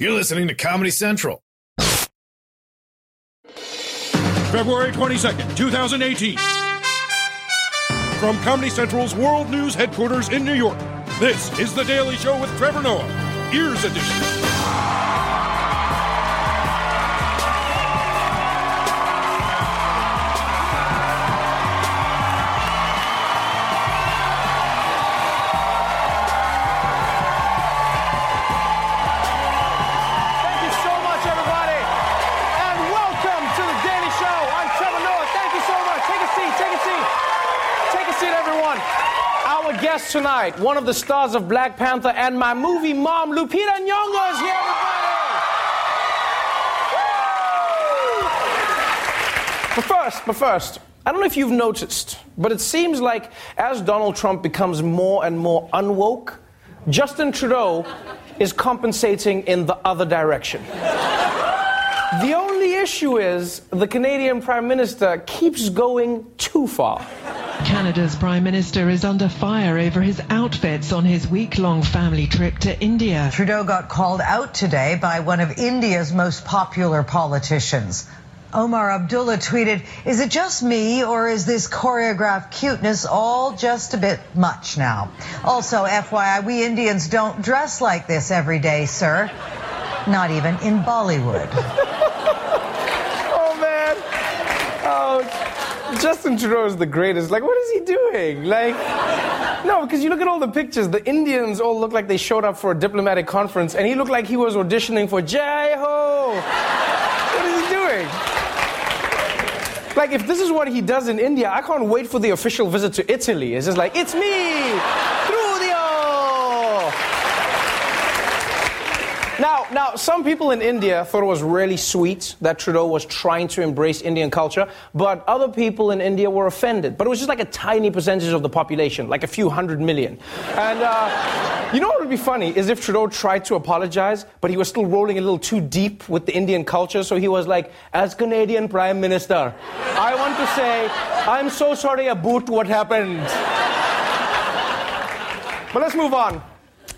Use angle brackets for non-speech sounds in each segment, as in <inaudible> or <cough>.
You're listening to Comedy Central. February 22nd, 2018. From Comedy Central's World News headquarters in New York, this is The Daily Show with Trevor Noah, Ears Edition. Everyone. Our guest tonight, one of the stars of Black Panther and my movie mom, Lupita Nyong'o, is here, everybody. But first, but first, I don't know if you've noticed, but it seems like as Donald Trump becomes more and more unwoke, Justin Trudeau is compensating in the other direction. The only issue is the Canadian Prime Minister keeps going too far. Canada's Prime Minister is under fire over his outfits on his week long family trip to India. Trudeau got called out today by one of India's most popular politicians. Omar Abdullah tweeted, Is it just me or is this choreographed cuteness all just a bit much now? Also, FYI, we Indians don't dress like this every day, sir. Not even in Bollywood. <laughs> Oh man. Oh, Justin Trudeau is the greatest. Like, what is he doing? Like, no, because you look at all the pictures, the Indians all look like they showed up for a diplomatic conference, and he looked like he was auditioning for Jai Ho. What is he doing? Like, if this is what he does in India, I can't wait for the official visit to Italy. It's just like, it's me, Trudeau. Now, now, some people in India thought it was really sweet that Trudeau was trying to embrace Indian culture, but other people in India were offended. But it was just like a tiny percentage of the population, like a few hundred million. And uh, you know what would be funny is if Trudeau tried to apologize, but he was still rolling a little too deep with the Indian culture. So he was like, "As Canadian Prime Minister, I want to say I'm so sorry about what happened." But let's move on.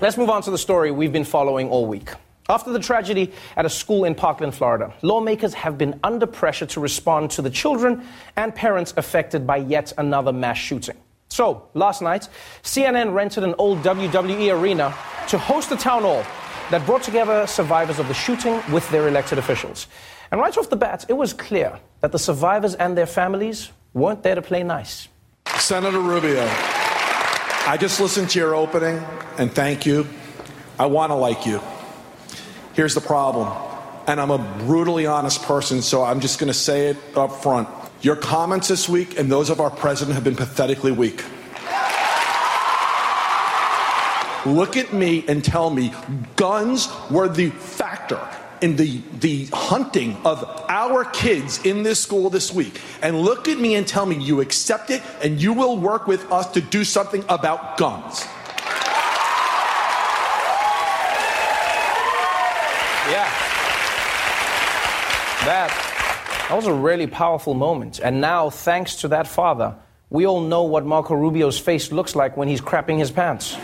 Let's move on to the story we've been following all week. After the tragedy at a school in Parkland, Florida, lawmakers have been under pressure to respond to the children and parents affected by yet another mass shooting. So, last night, CNN rented an old WWE arena to host a town hall that brought together survivors of the shooting with their elected officials. And right off the bat, it was clear that the survivors and their families weren't there to play nice. Senator Rubio, I just listened to your opening and thank you. I want to like you. Here's the problem, and I'm a brutally honest person, so I'm just going to say it up front. Your comments this week and those of our president have been pathetically weak. Look at me and tell me guns were the factor in the, the hunting of our kids in this school this week. And look at me and tell me you accept it and you will work with us to do something about guns. Yeah. That, that was a really powerful moment. And now, thanks to that father, we all know what Marco Rubio's face looks like when he's crapping his pants. <laughs>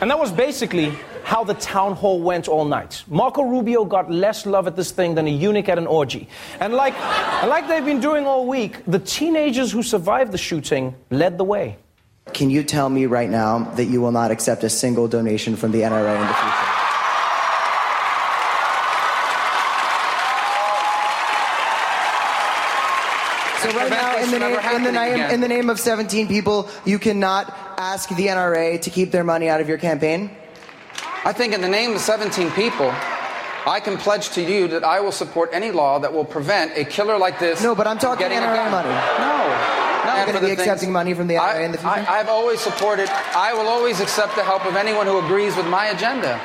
and that was basically how the town hall went all night. Marco Rubio got less love at this thing than a eunuch at an orgy. And like, and like they've been doing all week, the teenagers who survived the shooting led the way. Can you tell me right now that you will not accept a single donation from the NRA in the future? So right now, in the, name, in, the name, in the name of 17 people, you cannot ask the NRA to keep their money out of your campaign? I think in the name of 17 people, I can pledge to you that I will support any law that will prevent a killer like this. No, but I'm talking getting NRA gun. money. No. You're going to be the things- accepting money from the NRA I, in the future? I, I've always supported, I will always accept the help of anyone who agrees with my agenda.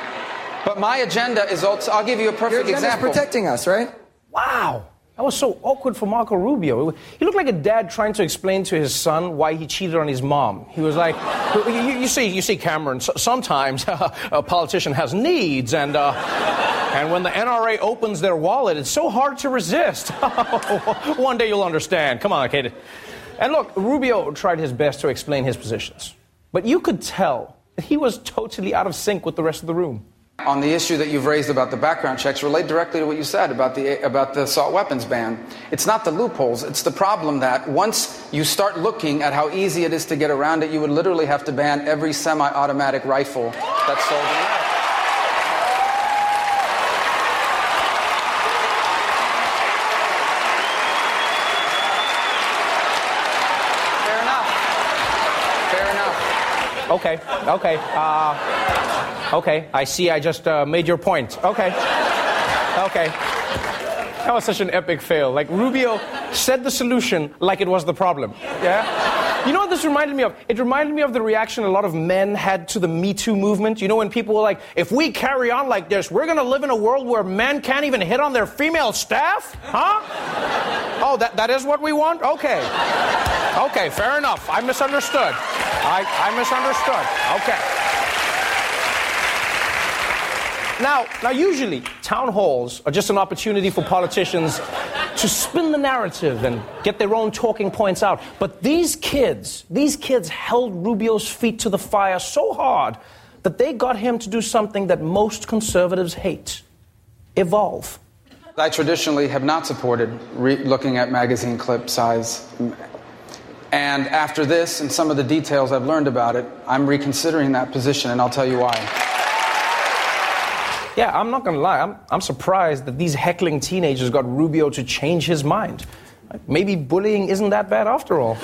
But my agenda is also, I'll give you a perfect agenda's example. protecting us, right? Wow. That was so awkward for Marco Rubio. He looked like a dad trying to explain to his son why he cheated on his mom. He was like, <laughs> you, you- see, you see, Cameron. Sometimes <laughs> a politician has needs, and uh, and when the NRA opens their wallet, it's so hard to resist. <laughs> One day you'll understand. Come on, kid. And look, Rubio tried his best to explain his positions, but you could tell that he was totally out of sync with the rest of the room. On the issue that you've raised about the background checks, relate directly to what you said about the about the assault weapons ban. It's not the loopholes; it's the problem that once you start looking at how easy it is to get around it, you would literally have to ban every semi-automatic rifle that's sold in America. Fair enough. Fair enough. Okay, okay. Uh, <laughs> okay, I see I just uh, made your point. Okay. Okay. That was such an epic fail. Like, Rubio said the solution like it was the problem. Yeah? You know what this reminded me of? It reminded me of the reaction a lot of men had to the Me Too movement. You know, when people were like, if we carry on like this, we're to live in a world where men can't even hit on their female staff? Huh? Oh, that, that is what we want? Okay. Okay, fair enough. I misunderstood. I, I misunderstood. Okay. Now, now, usually, town halls are just an opportunity for politicians to spin the narrative and get their own talking points out. But these kids, these kids held Rubio's feet to the fire so hard that they got him to do something that most conservatives hate evolve. I traditionally have not supported re- looking at magazine clip size. And after this and some of the details I've learned about it, I'm reconsidering that position, and I'll tell you why. Yeah, I'm not gonna lie. I'm, I'm surprised that these heckling teenagers got Rubio to change his mind. Maybe bullying isn't that bad after all.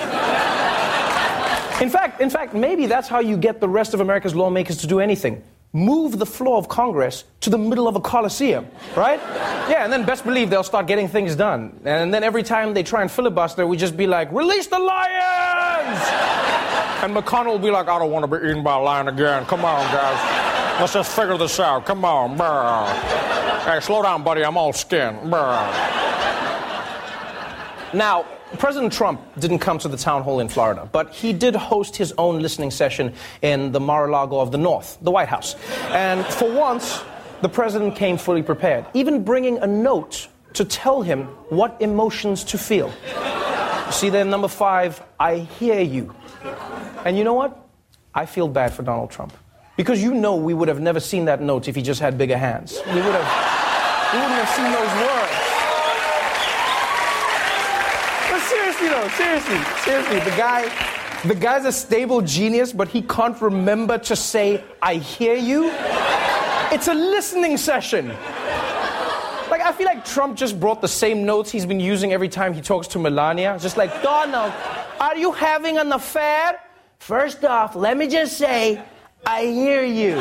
In fact, in fact, maybe that's how you get the rest of America's lawmakers to do anything. Move the floor of Congress to the middle of a coliseum, right? Yeah, and then best believe they'll start getting things done. And then every time they try and filibuster, we just be like, release the lions! And McConnell will be like, I don't want to be eaten by a lion again. Come on, guys. Let's just figure this out. Come on. Brr. Hey, slow down, buddy. I'm all skin. Brr. Now, President Trump didn't come to the town hall in Florida, but he did host his own listening session in the Mar a Lago of the North, the White House. And for once, the president came fully prepared, even bringing a note to tell him what emotions to feel. See there, number five, I hear you. And you know what? I feel bad for Donald Trump. Because you know we would have never seen that note if he just had bigger hands. We would have, we wouldn't have seen those words. But seriously though, seriously, seriously, the guy, the guy's a stable genius, but he can't remember to say, I hear you. It's a listening session. Like, I feel like Trump just brought the same notes he's been using every time he talks to Melania. Just like, Donald, are you having an affair? First off, let me just say, I hear you.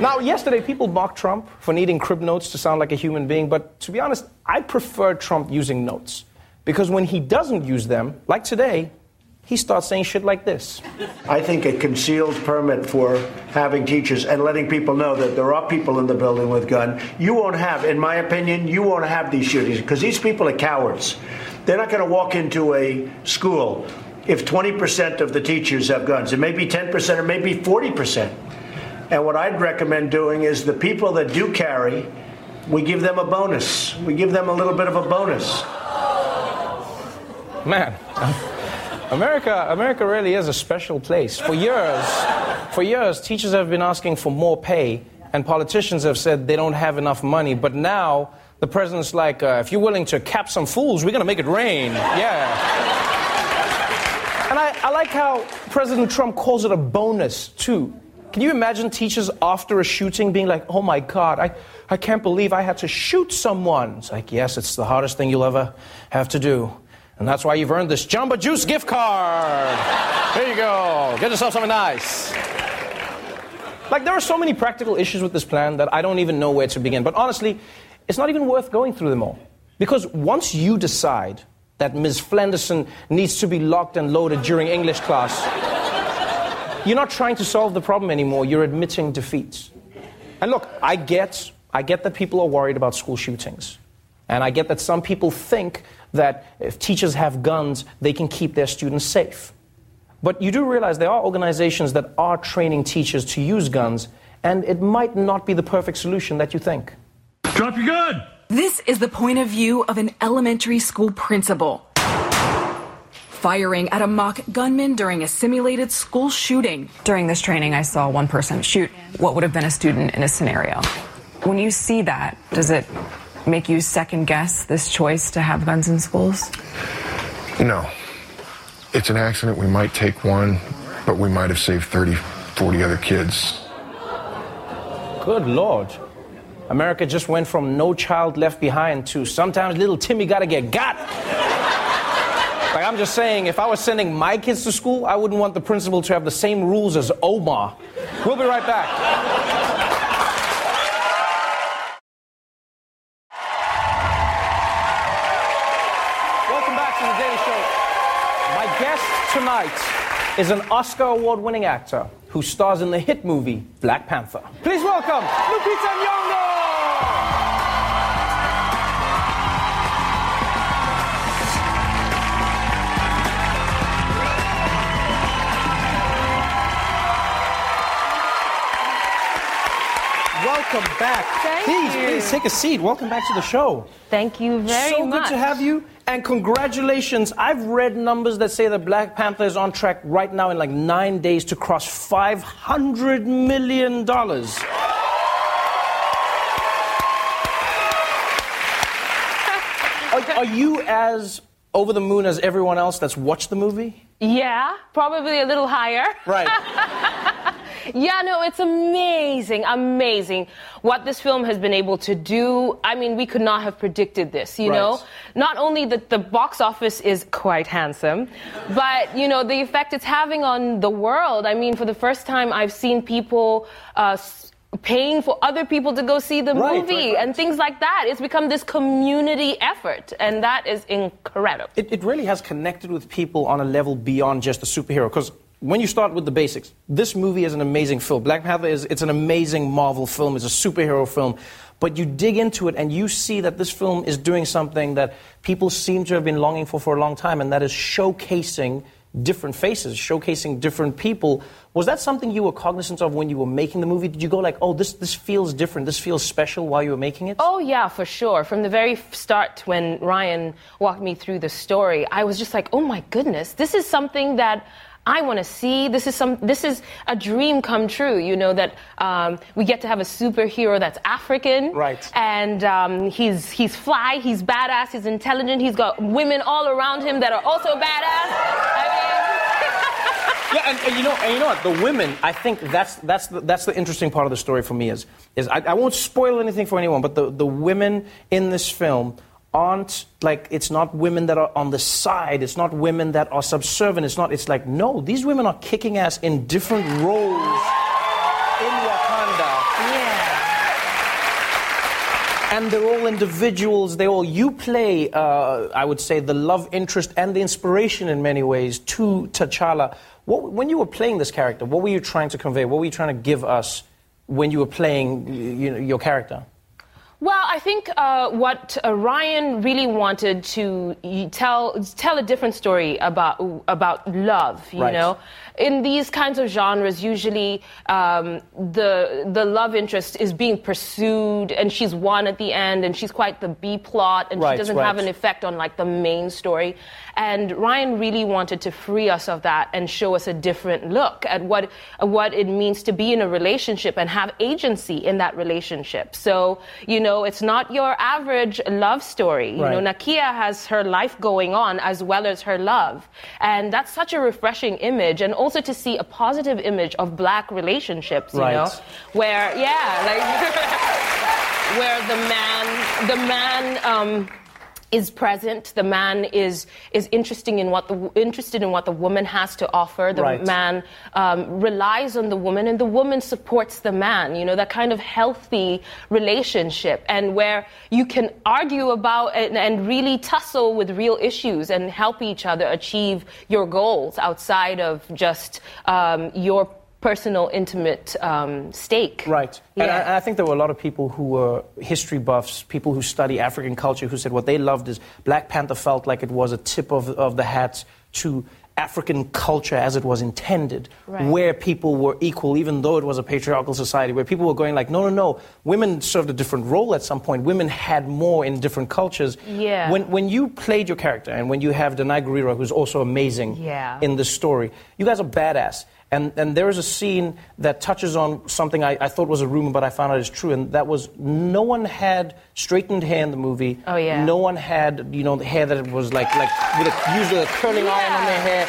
now, yesterday, people mocked Trump for needing crib notes to sound like a human being, but to be honest, I prefer Trump using notes. Because when he doesn't use them, like today, he starts saying shit like this. I think a concealed permit for having teachers and letting people know that there are people in the building with gun. You won't have, in my opinion, you won't have these shootings because these people are cowards. They're not going to walk into a school if 20% of the teachers have guns. It may be 10% or maybe 40%. And what I'd recommend doing is the people that do carry, we give them a bonus. We give them a little bit of a bonus. Man, America, America really is a special place. For years, for years, teachers have been asking for more pay, and politicians have said they don't have enough money. But now, the president's like, uh, if you're willing to cap some fools, we're going to make it rain. Yeah. And I, I like how President Trump calls it a bonus, too. Can you imagine teachers after a shooting being like, oh my God, I, I can't believe I had to shoot someone? It's like, yes, it's the hardest thing you'll ever have to do. And that's why you've earned this Jamba Juice gift card. Here you go. Get yourself something nice. Like, there are so many practical issues with this plan that I don't even know where to begin. But honestly, it's not even worth going through them all. Because once you decide that Ms. Flenderson needs to be locked and loaded during English class. You're not trying to solve the problem anymore, you're admitting defeat. And look, I get, I get that people are worried about school shootings. And I get that some people think that if teachers have guns, they can keep their students safe. But you do realize there are organizations that are training teachers to use guns, and it might not be the perfect solution that you think. Drop your gun! This is the point of view of an elementary school principal. firing at a mock gunman during a simulated school shooting. During this training, I saw one person shoot what would have been a student in a scenario. When you see that, does it make you second guess this choice to have guns in schools? No. It's an accident. We might take one, but we might have saved 30, 40 other kids. Good Lord. America just went from no child left behind to sometimes little Timmy gotta get got. like, I'm just saying, if I was sending my kids to school, I wouldn't want the principal to have the same rules as Omar. We'll be right back. Welcome back to the Daily Show. My guest tonight is an Oscar award winning actor who stars in the hit movie Black Panther. Please welcome Lupita Nyong'o! Welcome back. Thank please, you. please take a seat. Welcome back to the show. Thank you very so much. good to have you, and congratulations. I've read numbers that say that Black Panther is on track right now in like nine days to cross five hundred million dollars. <laughs> Are, are you as over the moon as everyone else that's watched the movie? Yeah, probably a little higher. Right. <laughs> Yeah, no, it's amazing, amazing what this film has been able to do. I mean, we could not have predicted this, you Right. know? Not only that the box office is quite handsome, but, you know, the effect it's having on the world. I mean, for the first time, I've seen people. Uh, Paying for other people to go see the Right, movie right, right. and things like that. It's become this community effort, and that is incredible. It, it really has connected with people on a level beyond just a superhero. Because when you start with the basics, this movie is an amazing film. Black Panther is it's an amazing Marvel film. It's a superhero film. But you dig into it and you see that this film is doing something that people seem to have been longing for for a long time, and that is showcasing different faces, showcasing different people. Was that something you were cognizant of when you were making the movie? Did you go like, oh, this, this feels different, this feels special while you were making it? Oh, yeah, for sure. From the very start, when Ryan walked me through the story, I was just like, oh my goodness, this is something that. I want to see. This is some. This is a dream come true. You know that um, we get to have a superhero that's African, Right. And um, he's he's fly. He's badass. He's intelligent. He's got women all around him that are also badass. <laughs> yeah, and, and you know, and you know what? The women, I think that's that's the, that's the interesting part of the story for me is is I, I won't spoil anything for anyone, but the, the women in this film aren't like it's not women that are on the side. It's not women that are subservient. It's not. It's like no, these women are kicking ass in different roles in Wakanda. Yeah. And they're all individuals. They all you play. Uh, I would say the love interest and the inspiration in many ways to T'Challa. What, when you were playing this character, what were you trying to convey? What were you trying to give us when you were playing you know, your character? Well, I think uh, what uh, Ryan really wanted to tell tell a different story about about love. You Right. know, in these kinds of genres, usually um, the the love interest is being pursued, and she's won at the end, and she's quite the B plot, and Right, she doesn't right. have an effect on like the main story. And Ryan really wanted to free us of that and show us a different look at what what it means to be in a relationship and have agency in that relationship. So you know, it's not your average love story. You know. Nakia has her life going on as well as her love, and that's such a refreshing image. And also to see a positive image of black relationships. You Right. know, where yeah, like <laughs> where the man the man um, is present. The man is is interesting in what the interested in what the woman has to offer. The Right. man um, relies on the woman, and the woman supports the man. You know that kind of healthy relationship, and where you can argue about and, and really tussle with real issues and help each other achieve your goals outside of just um, your personal, intimate um, stake. Right. And, I, Yeah. and I think there were a lot of people who were history buffs, people who study African culture, who said what they loved is Black Panther felt like it was a tip of, of the hat to African culture as it was intended, Right. where people were equal, even though it was a patriarchal society, where people were going like, no, no, no, women served a different role at some point. Women had more in different cultures. Yeah. When, when you played your character, and when you have Danai Gurira, who's also amazing Yeah. in the story, you guys are badass. And, and there is a scene that touches on something I, I thought was a rumor, but I found out is true, and that was no one had straightened hair in the movie. Oh, yeah. No one had, you know, the hair that was like, like with a, usually a curling iron on their hair.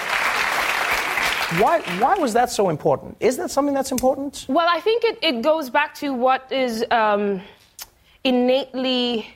Why, why was that so important? Is that something that's important? Well, I think it, it goes back to what is um, innately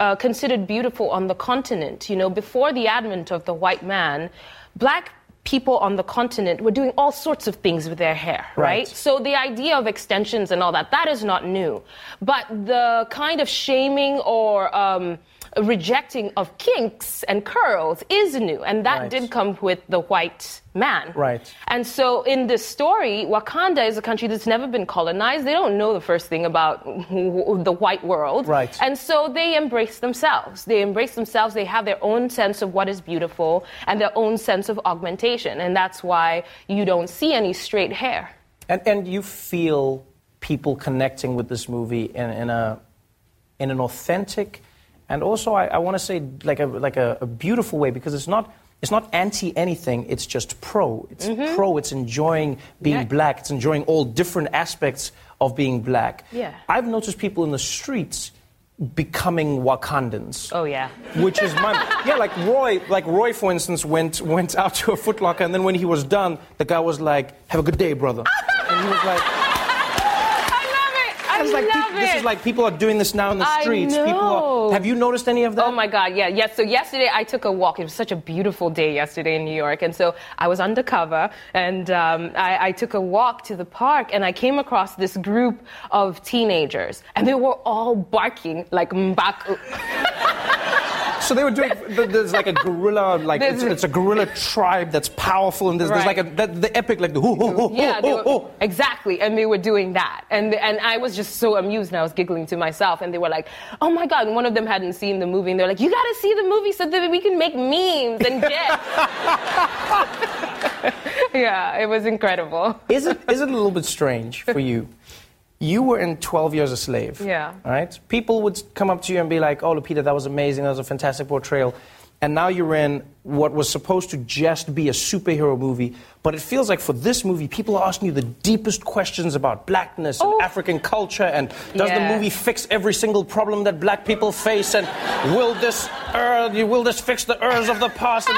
uh, considered beautiful on the continent. You know, before the advent of the white man, black people on the continent were doing all sorts of things with their hair, right? Right. So the idea of extensions and all that, that is not new. But the kind of shaming or um, rejecting of kinks and curls is new. And that Right. did come with the white man. Right. And so in this story, Wakanda is a country that's never been colonized. They don't know the first thing about <laughs> the white world. Right. And so they embrace themselves. They embrace themselves. They have their own sense of what is beautiful and their own sense of augmentation. And that's why you don't see any straight hair. And, and you feel people connecting with this movie in, in, a, in an authentic and also, I, I want to say, like, a, like a, a beautiful way because it's not, it's not anti anything, it's just pro. It's Mhm. pro, it's enjoying being Yeah. black, it's enjoying all different aspects of being black. Yeah. I've noticed people in the streets becoming Wakandans. Oh, yeah. Which is my yeah, like Roy, like Roy, for instance, went went out to a Foot Locker, and then when he was done, the guy was like, "Have a good day, brother," and he was like. I like This is like people are doing this now in the I streets. People know. are, have you noticed any of that? Oh my God, yeah, yes. So yesterday I took a walk. It was such a beautiful day yesterday in New York, and so I was undercover, and um, I, I took a walk to the park, and I came across this group of teenagers, and they were all barking like M'Baku. <laughs> So they were doing. There's like a gorilla, like it's, it's a gorilla tribe that's powerful, and there's, there's like a that, the epic, like the hoo hoo hoo Yeah, hoo were, hoo. exactly, and they were doing that, and and I was just so amused, and I was giggling to myself, and they were like, "Oh my god!" And one of them hadn't seen the movie, and they're like, "You got to see the movie so that we can make memes and get." <laughs> <laughs> yeah, it was incredible. Is it is it a little bit strange for you? You were in 12 Years a Slave. Yeah. Right? People would come up to you and be like, oh, Lupita, that was amazing. That was a fantastic portrayal. And now you're in what was supposed to just be a superhero movie. But it feels like for this movie, people are asking you the deepest questions about blackness and African culture. And does Yeah. the movie fix every single problem that black people face? And will this, uh, will this fix the errors of the past?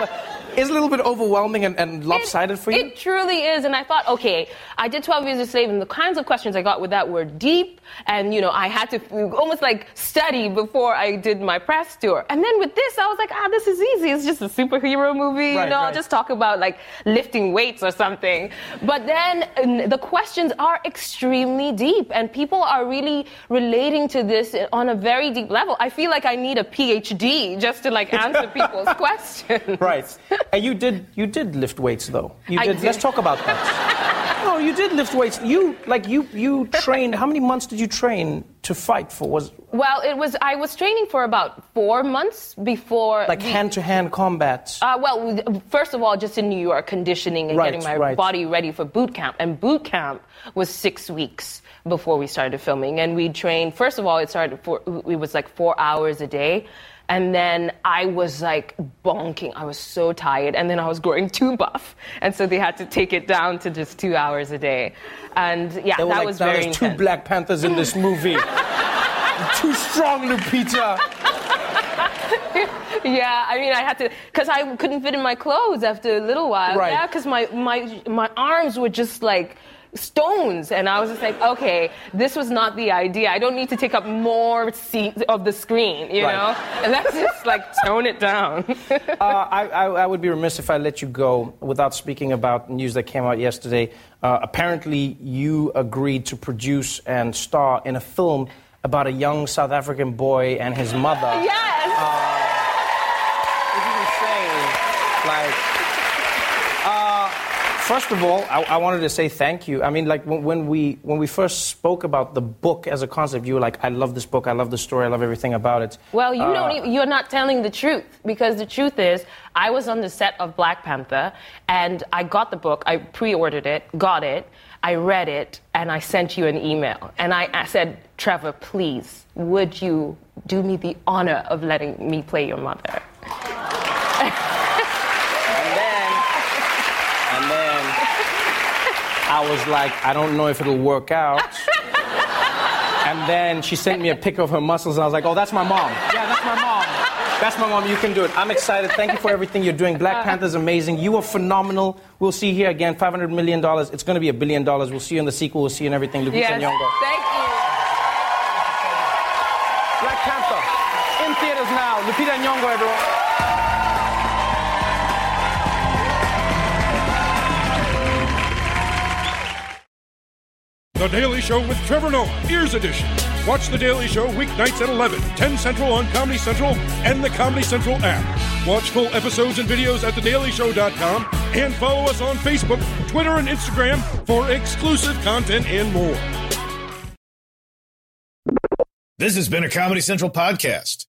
Is a little bit overwhelming and, and lopsided for you? It truly is, and I thought, okay, I did 12 Years a Slave, and the kinds of questions I got with that were deep, and you know, I had to almost like study before I did my press tour. And then with this, I was like, ah, this is easy. It's just a superhero movie, Right, you know. I'll just talk about like lifting weights or something. But then the questions are extremely deep, and people are really relating to this on a very deep level. I feel like I need a PhD just to like answer <laughs> people's questions. Right. And you did you did lift weights though. You did. did. Let's talk about that. <laughs> no, you did lift weights. You like you you trained. How many months did you train to fight for? Was Well, it was. I was training for about four months before. like hand to hand combat. Uh, well, first of all, just in New York, conditioning and Right, getting my right. body ready for boot camp. And boot camp was six weeks before we started filming. And we trained, first of all, it started for, it was like four hours a day. And then I was like bonking. I was so tired. And then I was growing too buff. And so they had to take it down to just two hours a day. And yeah, that like, was "Now very there's two. Black Panthers in this movie. <laughs> too strong, Lupita. <laughs> yeah, I mean, I had to because I couldn't fit in my clothes after a little while. Right. Yeah, because my my my arms were just like stones, and I was just like, okay, this was not the idea. I don't need to take up more seats of the screen, you Right. know. And let's just like tone it down. <laughs> uh, I, I, I would be remiss if I let you go without speaking about news that came out yesterday. Uh, apparently, you agreed to produce and star in a film about a young South African boy and his mother. Yes. It's insane. Like, uh, First of all, I, I, wanted to say thank you. I mean, like when, when, we when we first spoke about the book as a concept, you were like, "I love this book. I love the story. I love everything about it." Well, you uh, don't. Even, you're not telling the truth because the truth is, I was on the set of Black Panther, and I got the book. I pre-ordered it, got it. I read it, and I sent you an email, and I, I said, "Trevor, please, would you do me the honor of letting me play your mother?" <laughs> I was like, I don't know if it'll work out. <laughs> and then she sent me a pic of her muscles, and I was like, oh, that's my mom. Yeah, that's my mom. That's my mom. You can do it. I'm excited. Thank you for everything you're doing. Black uh-huh. Panther's amazing. You are phenomenal. We'll see here again. $500 million. It's going to be a billion dollars. We'll see you in the sequel. We'll see you in everything. Lupita yes. Nyong'o. Thank you. Black Panther. In theaters now. Lupita Nyong'o, everyone. The Daily Show with Trevor Noah, Ears Edition. Watch The Daily Show weeknights at 11, 10 Central on Comedy Central and the Comedy Central app. Watch full episodes and videos at thedailyshow.com and follow us on Facebook, Twitter, and Instagram for exclusive content and more. This has been a Comedy Central podcast.